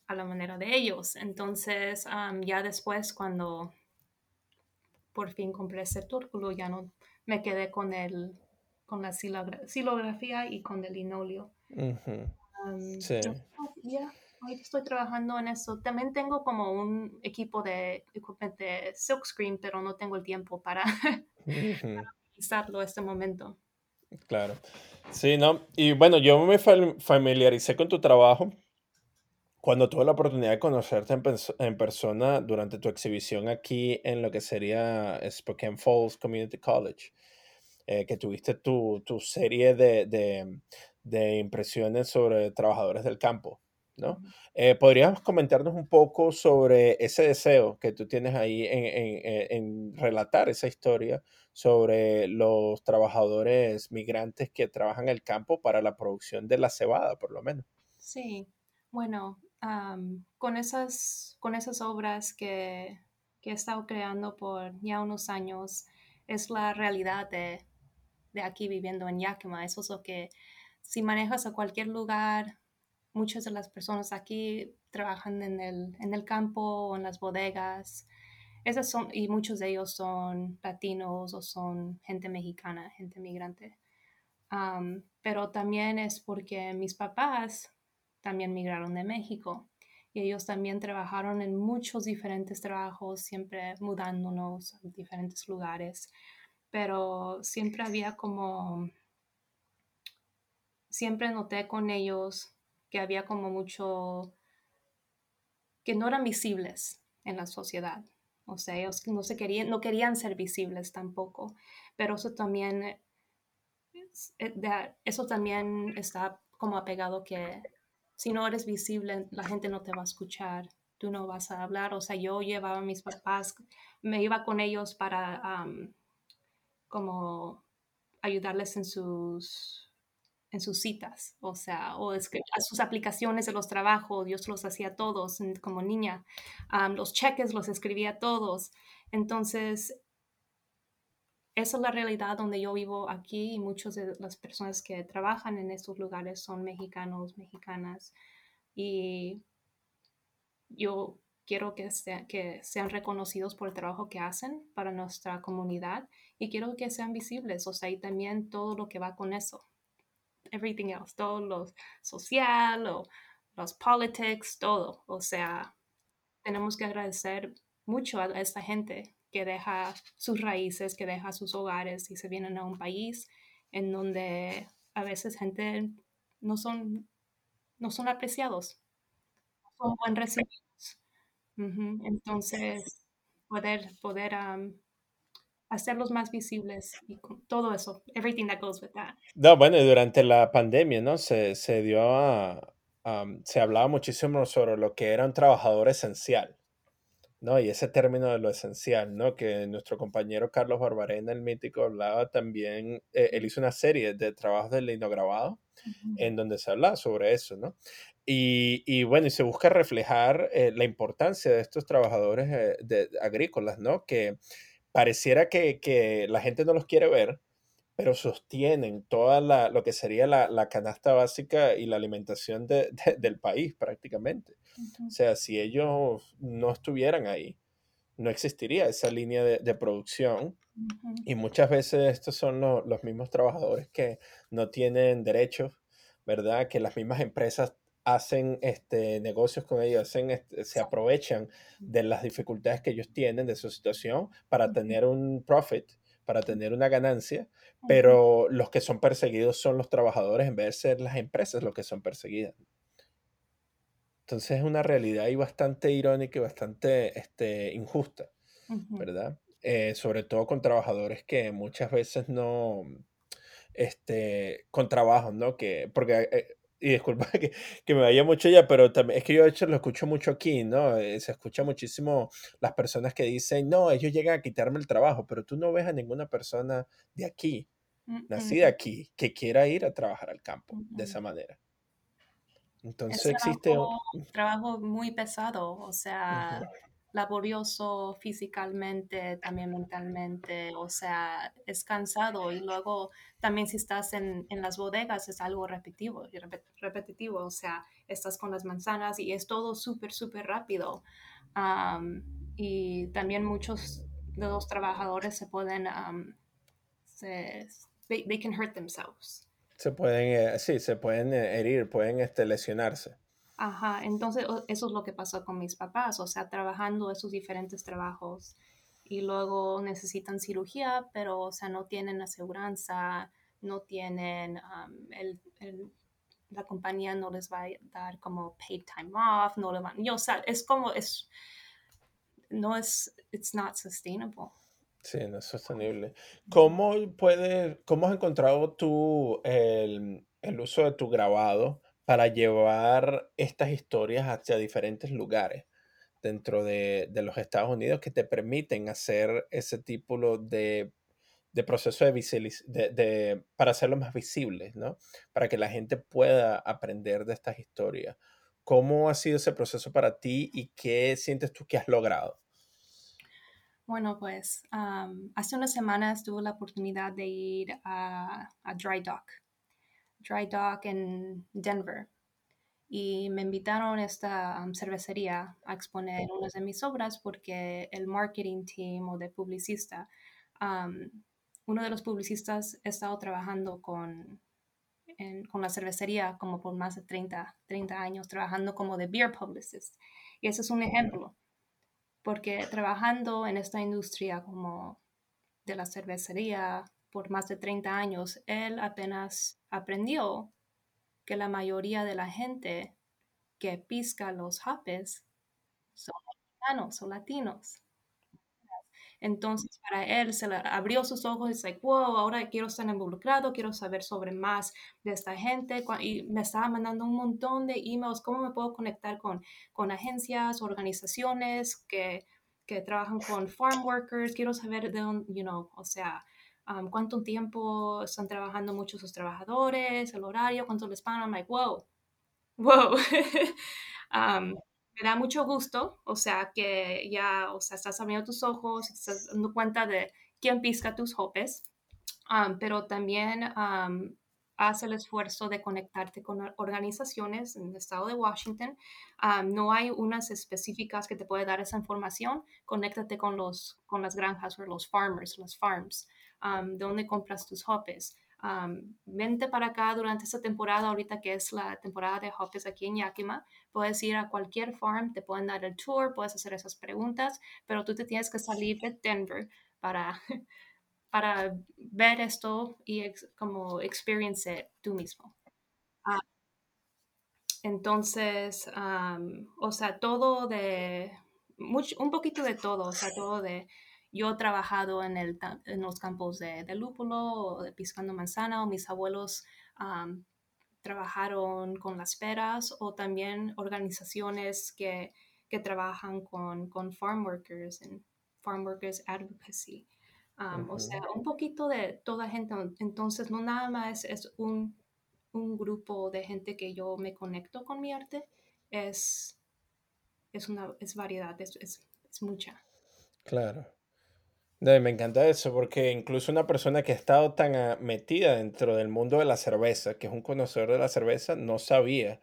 a la manera de ellos. Entonces, am, ya después, cuando por fin compré ese tórculo, ya no me quedé con el con la silogra- silografía y con el linoleo. Am,
Sí.
ya, ahorita estoy trabajando en eso. También tengo como un equipo de de silkscreen, pero no tengo el tiempo para <laughs>
ujú,
usarlo este momento.
Claro. Sí, ¿no? Y bueno, yo me fam- familiaricé con tu trabajo cuando tuve la oportunidad de conocerte en, en persona durante tu exhibición aquí en lo que sería Spokane Falls Community College. eh, que tuviste tu, tu serie de, de- de impresiones sobre trabajadores del campo, ¿no? Eh, ¿podrías comentarnos un poco sobre ese deseo que tú tienes ahí en, en- en- en relatar esa historia sobre los trabajadores migrantes que trabajan el campo para la producción de la cebada, por lo menos?
Sí, bueno, con esas, con esas obras que, que he estado creando por ya unos años, es la realidad de, de aquí viviendo en Yakima. Eso es lo que, si manejas a cualquier lugar, muchas de las personas aquí trabajan en el, en el campo o en las bodegas. Esas son, y muchos de ellos son latinos o son gente mexicana, gente migrante. Pero también es porque mis papás también migraron de México y ellos también trabajaron en muchos diferentes trabajos, siempre mudándonos a diferentes lugares, pero siempre había como, siempre noté con ellos que había como mucho, que no eran visibles en la sociedad. O sea, ellos no, se querían, no querían ser visibles tampoco, pero eso también eh, eso también está como apegado que si no eres visible, la gente no te va a escuchar, tú no vas a hablar. O sea, yo llevaba a mis papás, me iba con ellos para como ayudarles en sus en sus citas, o sea, o sus aplicaciones de los trabajos, se los hacía todos como niña, los cheques los escribía todos, entonces esa es la realidad donde yo vivo aquí y muchas de las personas que trabajan en estos lugares son mexicanos, mexicanas y yo quiero que, que sean reconocidos por el trabajo que hacen para nuestra comunidad y quiero que sean visibles, o sea, y también todo lo que va con eso, everything else, todo lo social o los politics, todo, o sea, tenemos que agradecer mucho a esta gente que deja sus raíces, que deja sus hogares y se vienen a un país en donde a veces gente no son, no son apreciados, no son buen recibidos. Entonces, poder, poder um, hacerlos más visibles y todo eso, everything that goes with that.
No, bueno, durante la pandemia, ¿no? Se, se dio a, am, se hablaba muchísimo sobre lo que era un trabajador esencial. ¿No? Y ese término de lo esencial, ¿no? Que nuestro compañero Carlos Barbarena, el mítico, hablaba también, eh, él hizo una serie de trabajos de linograbado en donde se habla sobre eso, ¿no? Y, y bueno, y se busca reflejar eh, la importancia de estos trabajadores eh, de, agrícolas, ¿no? Que pareciera que, que, la gente no los quiere ver, pero sostienen toda la, lo que sería la, la canasta básica y la alimentación de, de, del país prácticamente. O sea, si ellos no estuvieran ahí, no existiría esa línea de, de producción. Uh -huh. Y muchas veces estos son lo, los mismos trabajadores que no tienen derechos, ¿verdad? Que las mismas empresas hacen este, negocios con ellos, hacen este, se aprovechan de las dificultades que ellos tienen, de su situación, para tener un profit, para tener una ganancia, pero los que son perseguidos son los trabajadores en vez de ser las empresas los que son perseguidas. Entonces es una realidad ahí bastante irónica y bastante este, injusta, uh -huh. ¿verdad? Eh, sobre todo con trabajadores que muchas veces no, este, con trabajos, ¿no? Que, porque, eh, y disculpa <laughs> que, que, me vaya mucho ya, pero también es que yo de hecho lo escucho mucho aquí, ¿no? Eh, se escucha muchísimo las personas que dicen, no, ellos llegan a quitarme el trabajo, pero tú no ves a ninguna persona de aquí, uh -huh. nacida aquí, que quiera ir a trabajar al campo uh -huh. de esa manera.
Entonces es existe trabajo, un trabajo muy pesado, o sea, uh -huh. laborioso físicamente, también mentalmente, o sea, es cansado y luego también si estás en, en las bodegas es algo repetitivo, repetitivo, o sea, estás con las manzanas y es todo súper, súper rápido. Um, y también muchos de los trabajadores se pueden, um, se, they, they can hurt themselves.
Se pueden, eh, sí, se pueden eh, herir, pueden este, lesionarse.
Ajá, entonces eso es lo que pasó con mis papás, o sea, trabajando esos diferentes trabajos y luego necesitan cirugía, pero, o sea, no tienen aseguranza, no tienen, um, el, el, la compañía no les va a dar como paid time off, no le van, yo, o sea, es como, es, no es, it's not sustainable.
Sí, no es sostenible. ¿Cómo, puede, cómo has encontrado tú el, el, uso de tu grabado para llevar estas historias hacia diferentes lugares dentro de, de los Estados Unidos que te permiten hacer ese tipo de, de proceso de, de, de, para hacerlo más visibles, ¿no? Para que la gente pueda aprender de estas historias. ¿Cómo ha sido ese proceso para ti y qué sientes tú que has logrado?
Bueno, pues um, hace unas semanas tuve la oportunidad de ir a, a, Dry Dock, Dry Dock en Denver. Y me invitaron a esta um, cervecería a exponer unas de mis obras porque el marketing team o de publicista, um, uno de los publicistas ha estado trabajando con, en, con la cervecería como por más de 30, 30 años, trabajando como de beer publicist. Y ese es un ejemplo porque trabajando en esta industria como de la cervecería por más de 30 años, él apenas aprendió que la mayoría de la gente que pisca los hopes son mexicanos o latinos. Entonces, para él se le abrió sus ojos y dice, wow, ahora quiero estar involucrado, quiero saber sobre más de esta gente. Y me estaba mandando un montón de emails, cómo me puedo conectar con, con agencias, organizaciones que, que trabajan con farm workers. Quiero saber de dónde, you know, o sea, um, cuánto tiempo están trabajando muchos sus trabajadores, el horario, cuánto les pagan. I'm like, wow, <laughs> wow. <laughs> um, me da mucho gusto, o sea, que ya, o sea, estás abriendo tus ojos, estás dando cuenta de quién pisca tus hopes, um, pero también um, haz el esfuerzo de conectarte con organizaciones en el estado de Washington. Um, no hay unas específicas que te puede dar esa información. Conéctate con, los, con las granjas o los farmers, las farms, de donde compras tus hopes. Um, vente para acá durante esta temporada, ahorita que es la temporada de hopes aquí en Yakima, puedes ir a cualquier farm, te pueden dar el tour, puedes hacer esas preguntas, pero tú te tienes que salir de Denver para, <laughs> para ver esto y como experience tú mismo. Uh, entonces, um, o sea, todo de, mucho, un poquito de todo, o sea, todo de yo he trabajado en, el, en los campos de, de, lúpulo de piscando manzana, o mis abuelos um, trabajaron con las peras, o también organizaciones que, que trabajan con, con farm workers and farm workers advocacy. Um, o sea, un poquito de toda gente. Entonces, no nada más es un, un grupo de gente que yo me conecto con mi arte, es, es una es variedad, es, es, es mucha.
Claro. No, me encanta eso, porque incluso una persona que ha estado tan ah, metida dentro del mundo de la cerveza, que es un conocedor de la cerveza, no sabía,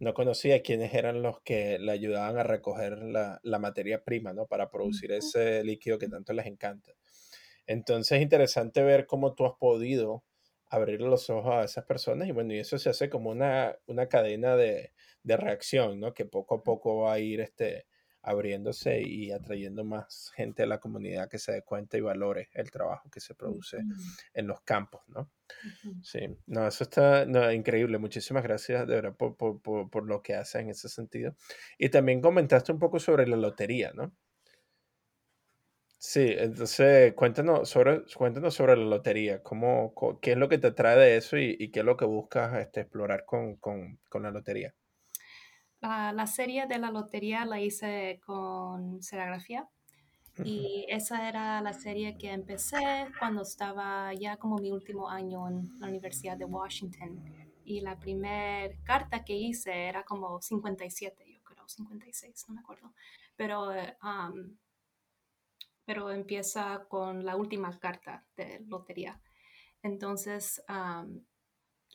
no conocía quiénes eran los que le ayudaban a recoger la, la materia prima, ¿no? Para producir ese líquido que tanto les encanta. Entonces es interesante ver cómo tú has podido abrir los ojos a esas personas y bueno, y eso se hace como una, una cadena de, de reacción, ¿no? Que poco a poco va a ir este, abriéndose y atrayendo más gente a la comunidad que se dé cuenta y valore el trabajo que se produce en los campos, ¿no? Sí, no, eso está no, increíble. Muchísimas gracias de verdad por, por, por, por lo que haces en ese sentido. Y también comentaste un poco sobre la lotería, ¿no? Sí, entonces cuéntanos sobre, cuéntanos sobre la lotería, cómo, qué es lo que te trae de eso y, y qué es lo que buscas este, explorar con, con, con la lotería.
La, la serie de la lotería la hice con serigrafía y esa era la serie que empecé cuando estaba ya como mi último año en la Universidad de Washington. Y la primera carta que hice era como 57, yo creo, 56, no me acuerdo. Pero, eh, um, pero empieza con la última carta de lotería. Entonces, um,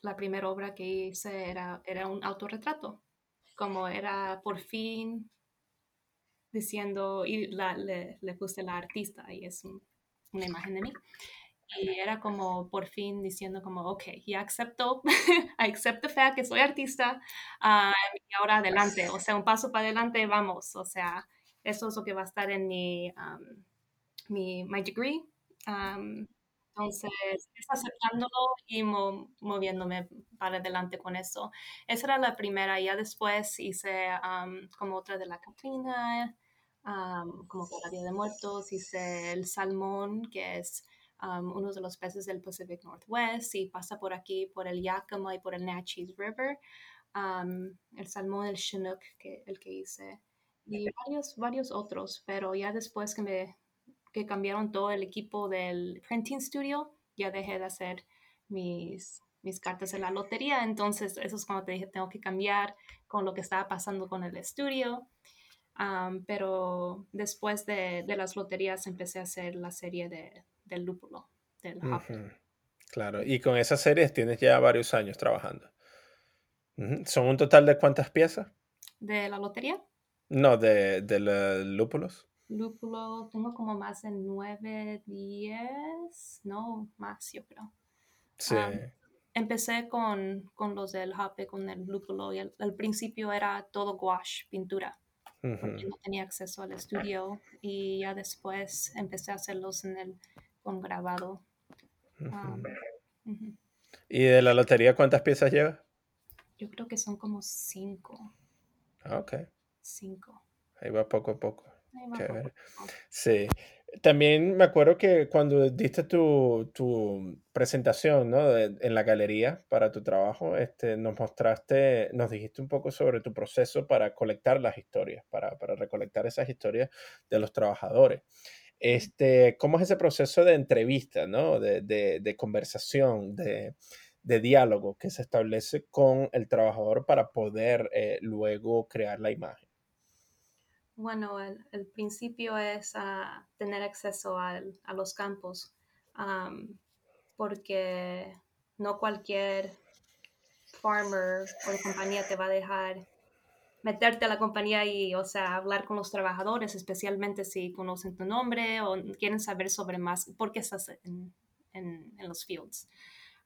la primera obra que hice era, era un autorretrato, como era por fin diciendo, y la, le, le, puse la artista, y es un, una imagen de mí. Y era como por fin diciendo como, ok, ya acepto, <laughs> acepto fact que soy artista, uh, y ahora adelante, o sea, un paso para adelante, vamos, o sea, eso es lo que va a estar en mi, um, mi my degree. Um, entonces, es aceptándolo y mo moviéndome para adelante con eso. Esa era la primera. Ya después hice um, como otra de la Catrina, um, como para Día de Muertos. Hice el salmón, que es um, uno de los peces del Pacific Northwest y pasa por aquí, por el Yakima y por el Natchez River. El salmón, el Chinook, que, el que hice. Y varios, varios otros, pero ya después que me que cambiaron todo el equipo del printing studio, ya dejé de hacer mis, mis cartas en la lotería. Entonces, eso es cuando te dije, tengo que cambiar con lo que estaba pasando con el estudio. Um, pero después de, de, las loterías empecé a hacer la serie de, del lúpulo, del
ujú, Claro, y con esas series tienes ya varios años trabajando. ¿Son un total de cuántas piezas?
De la lotería,
No, de, de los lúpulos.
Lúpulo, tengo como más de nueve, diez, no, más yo creo.
Sí.
Um, empecé con, con, los del hopper, con el lúpulo, y al, al, principio era todo gouache, pintura, porque no tenía acceso al estudio, y ya después empecé a hacerlos en el, con grabado. Um, uh -huh.
¿Y de la lotería cuántas piezas llevas?
Yo creo que son como cinco.
Ah, ok.
Cinco.
Ahí va poco a poco. Chévere. Sí. También me acuerdo que cuando diste tu, tu presentación, ¿no? de- en la galería para tu trabajo, este, nos mostraste, nos dijiste un poco sobre tu proceso para colectar las historias, para, para recolectar esas historias de los trabajadores. Este, ¿cómo es ese proceso de entrevista, ¿no? De, de- de conversación, de, de diálogo que se establece con el trabajador para poder eh, luego crear la imagen?
Bueno, el, el principio es uh, tener acceso al, a los campos, um, porque no cualquier farmer o compañía te va a dejar meterte a la compañía y, o sea, hablar con los trabajadores, especialmente si conocen tu nombre o quieren saber sobre más, por qué estás en, en, en los fields.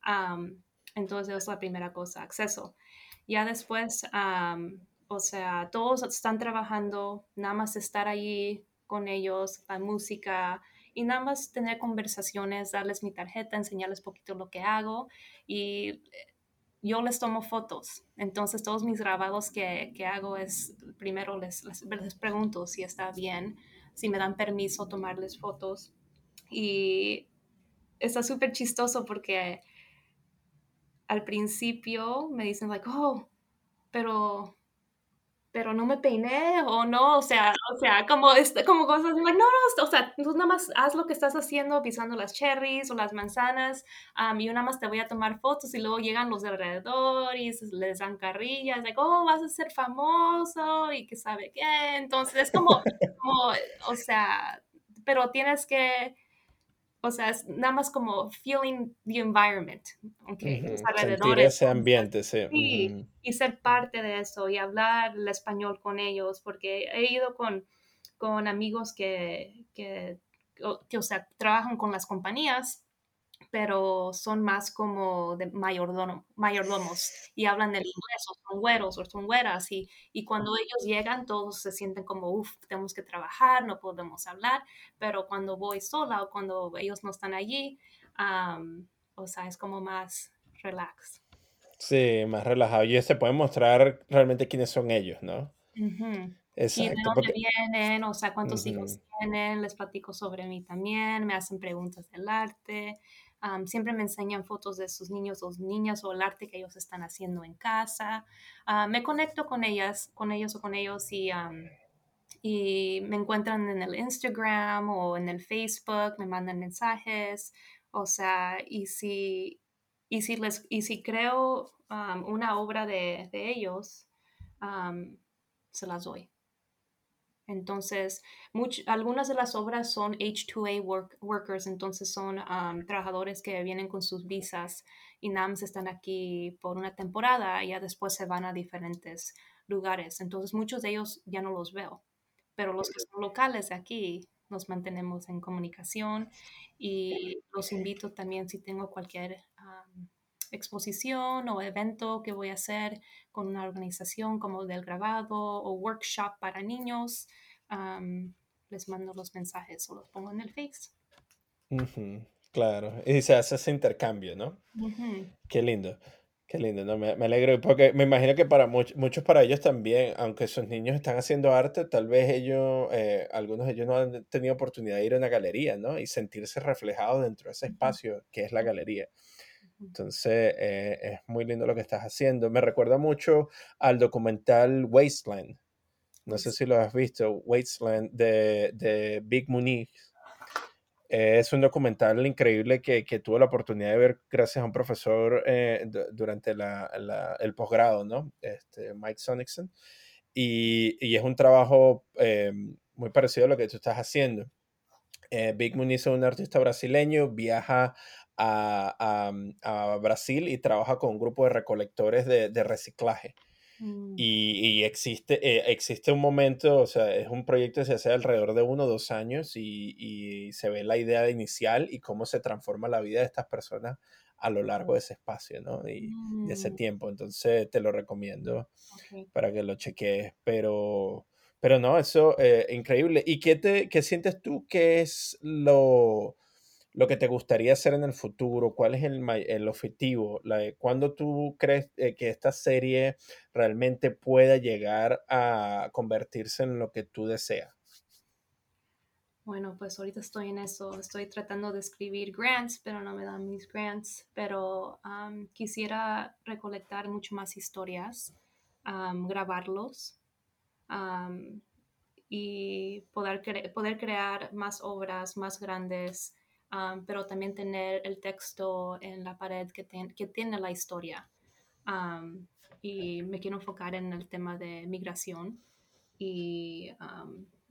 Um, entonces, es la primera cosa, acceso. Ya después, um, o sea, todos están trabajando, nada más estar ahí con ellos, la música y nada más tener conversaciones, darles mi tarjeta, enseñarles poquito lo que hago y yo les tomo fotos. Entonces, todos mis grabados que, que hago es, primero les, les, les, pregunto si está bien, si me dan permiso tomarles fotos. Y está súper chistoso porque al principio me dicen, like, oh, pero pero no me peiné o no, o sea, o sea, como, como cosas, no, no, o sea, tú nada más haz lo que estás haciendo, pisando las cherries o las manzanas, um, y yo nada más te voy a tomar fotos y luego llegan los de y les dan carrillas, de, oh, vas a ser famoso y que sabe qué, entonces es como, como o sea, pero tienes que o sea, es nada más como feeling the environment, okay,
Sentir ese ambiente, sí.
y ser parte de eso y hablar el español con ellos, porque he ido con, con amigos que, que, que, o sea, trabajan con las compañías pero son más como de mayordomo, mayordomos y hablan el inglés o son güeros o son güeras y, y cuando ellos llegan todos se sienten como, uff, tenemos que trabajar, no podemos hablar, pero cuando voy sola o cuando ellos no están allí, o sea, es como más relax.
Sí, más relajado. Y se pueden mostrar realmente quiénes son ellos, ¿no?
Exacto. Y de dónde vienen, o sea, cuántos hijos tienen, les platico sobre mí también, me hacen preguntas del arte siempre me enseñan fotos de sus niños o niñas o el arte que ellos están haciendo en casa. Ah, me conecto con ellas, con ellos o con ellos y, y me encuentran en el Instagram o en el Facebook, me mandan mensajes. O sea, y si, y si, les, y si creo una obra de, de ellos, se las doy. Entonces, algunas de las obras son H2A workers, entonces son trabajadores que vienen con sus visas y NAMS están aquí por una temporada y ya después se van a diferentes lugares. Entonces, muchos de ellos ya no los veo, pero los que son locales de aquí nos mantenemos en comunicación y los invito también si tengo cualquier exposición o evento que voy a hacer con una organización como del grabado o workshop para niños, les mando los mensajes o los pongo en el Face.
claro, y se hace ese intercambio, ¿no? Qué lindo. Qué lindo, ¿no? Me, alegro porque me imagino que para muchos para ellos también, aunque sus niños están haciendo arte, tal vez ellos, eh, algunos de ellos no han tenido oportunidad de ir a una galería, ¿no? Y sentirse reflejados dentro de ese espacio que es la galería. Entonces, eh, es muy lindo lo que estás haciendo. Me recuerda mucho al documental Wasteland. No sé si lo has visto, Wasteland de, de Big Munich. es un documental increíble que, que, tuve la oportunidad de ver gracias a un profesor eh, durante la, el posgrado, ¿no? Este, Mike Sonicson. Y, y, es un trabajo eh, muy parecido a lo que tú estás haciendo. Big Munich es un artista brasileño, viaja a, a, Brasil y trabaja con un grupo de recolectores de, de reciclaje. Mm. Y, y, existe, eh, existe un momento, o sea, es un proyecto que se hace alrededor de uno o dos años y, y, se ve la idea inicial y cómo se transforma la vida de estas personas a lo largo de ese espacio, ¿no? Y de ese mm. tiempo. Entonces te lo recomiendo para que lo cheques. Pero, pero no, eso es eh, increíble. ¿Y qué, te, qué sientes tú que es lo lo que te gustaría hacer en el futuro, cuál es el, el objetivo, la, cuándo tú crees eh, que esta serie realmente pueda llegar a convertirse en lo que tú deseas.
Bueno, pues ahorita estoy en eso, estoy tratando de escribir grants, pero no me dan mis grants, pero quisiera recolectar mucho más historias, grabarlos y poder, poder crear más obras más grandes pero también tener el texto en la pared que, que tiene la historia. y me quiero enfocar en el tema de migración y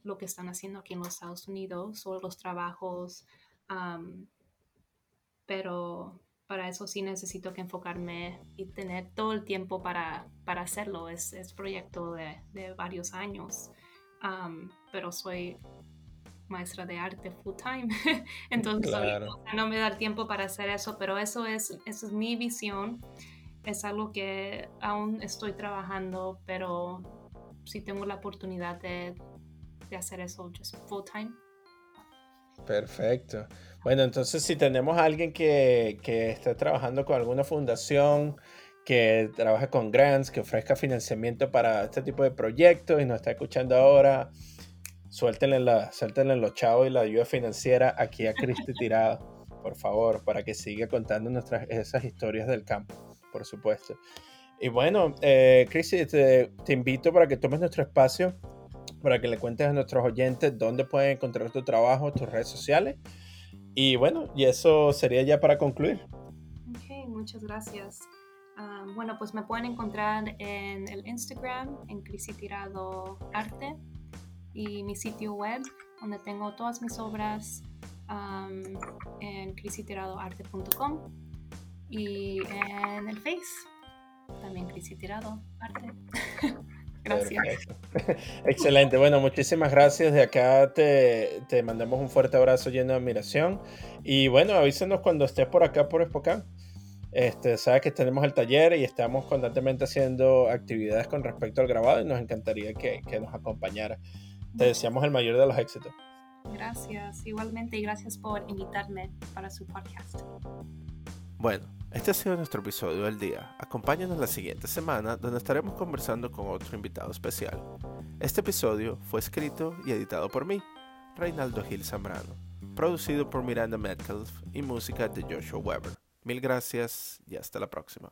lo que están haciendo aquí en los Estados Unidos o los trabajos. pero para eso sí necesito que enfocarme y tener todo el tiempo para, para hacerlo. Es, es proyecto de, de varios años. pero soy maestra de arte full time. <laughs> Entonces no me da tiempo para hacer eso, pero eso es, eso es mi visión. Es algo que aún estoy trabajando, pero si tengo la oportunidad de, de hacer eso just full time.
Perfecto. Bueno, entonces si tenemos a alguien que, que esté trabajando con alguna fundación, que trabaja con grants, que ofrezca financiamiento para este tipo de proyectos y nos está escuchando ahora, suéltenle, la, suéltenle los chavos y la ayuda financiera aquí a Cristi Tirado, por favor, para que siga contando nuestras, esas historias del campo, por supuesto. Y bueno, eh, Chrissy, te, te, invito para que tomes nuestro espacio, para que le cuentes a nuestros oyentes dónde pueden encontrar tu trabajo, tus redes sociales. Y bueno, y eso sería ya para concluir.
Ok, muchas gracias. Ah, bueno, pues me pueden encontrar en el Instagram, en Crisi Tirado Arte, y mi sitio web, donde tengo todas mis obras en crisitiradoarte.com y en el Face, también Crisi Tirado Arte. <laughs> gracias. <laughs>
Excelente. Bueno, muchísimas gracias. De acá te, te, mandamos un fuerte abrazo lleno de admiración. Y bueno, avísenos cuando estés por acá, por Espocán. Este, sabes que tenemos el taller y estamos constantemente haciendo actividades con respecto al grabado y nos encantaría que, que nos acompañara. Te deseamos el mayor de los éxitos.
Gracias, igualmente, y gracias por invitarme para su podcast.
Bueno, este ha sido nuestro episodio del día. Acompáñanos la siguiente semana donde estaremos conversando con otro invitado especial. Este episodio fue escrito y editado por mí, Reinaldo Gil Zambrano, producido por Miranda Metcalf y música de Joshua Weber. Mil gracias y hasta la próxima.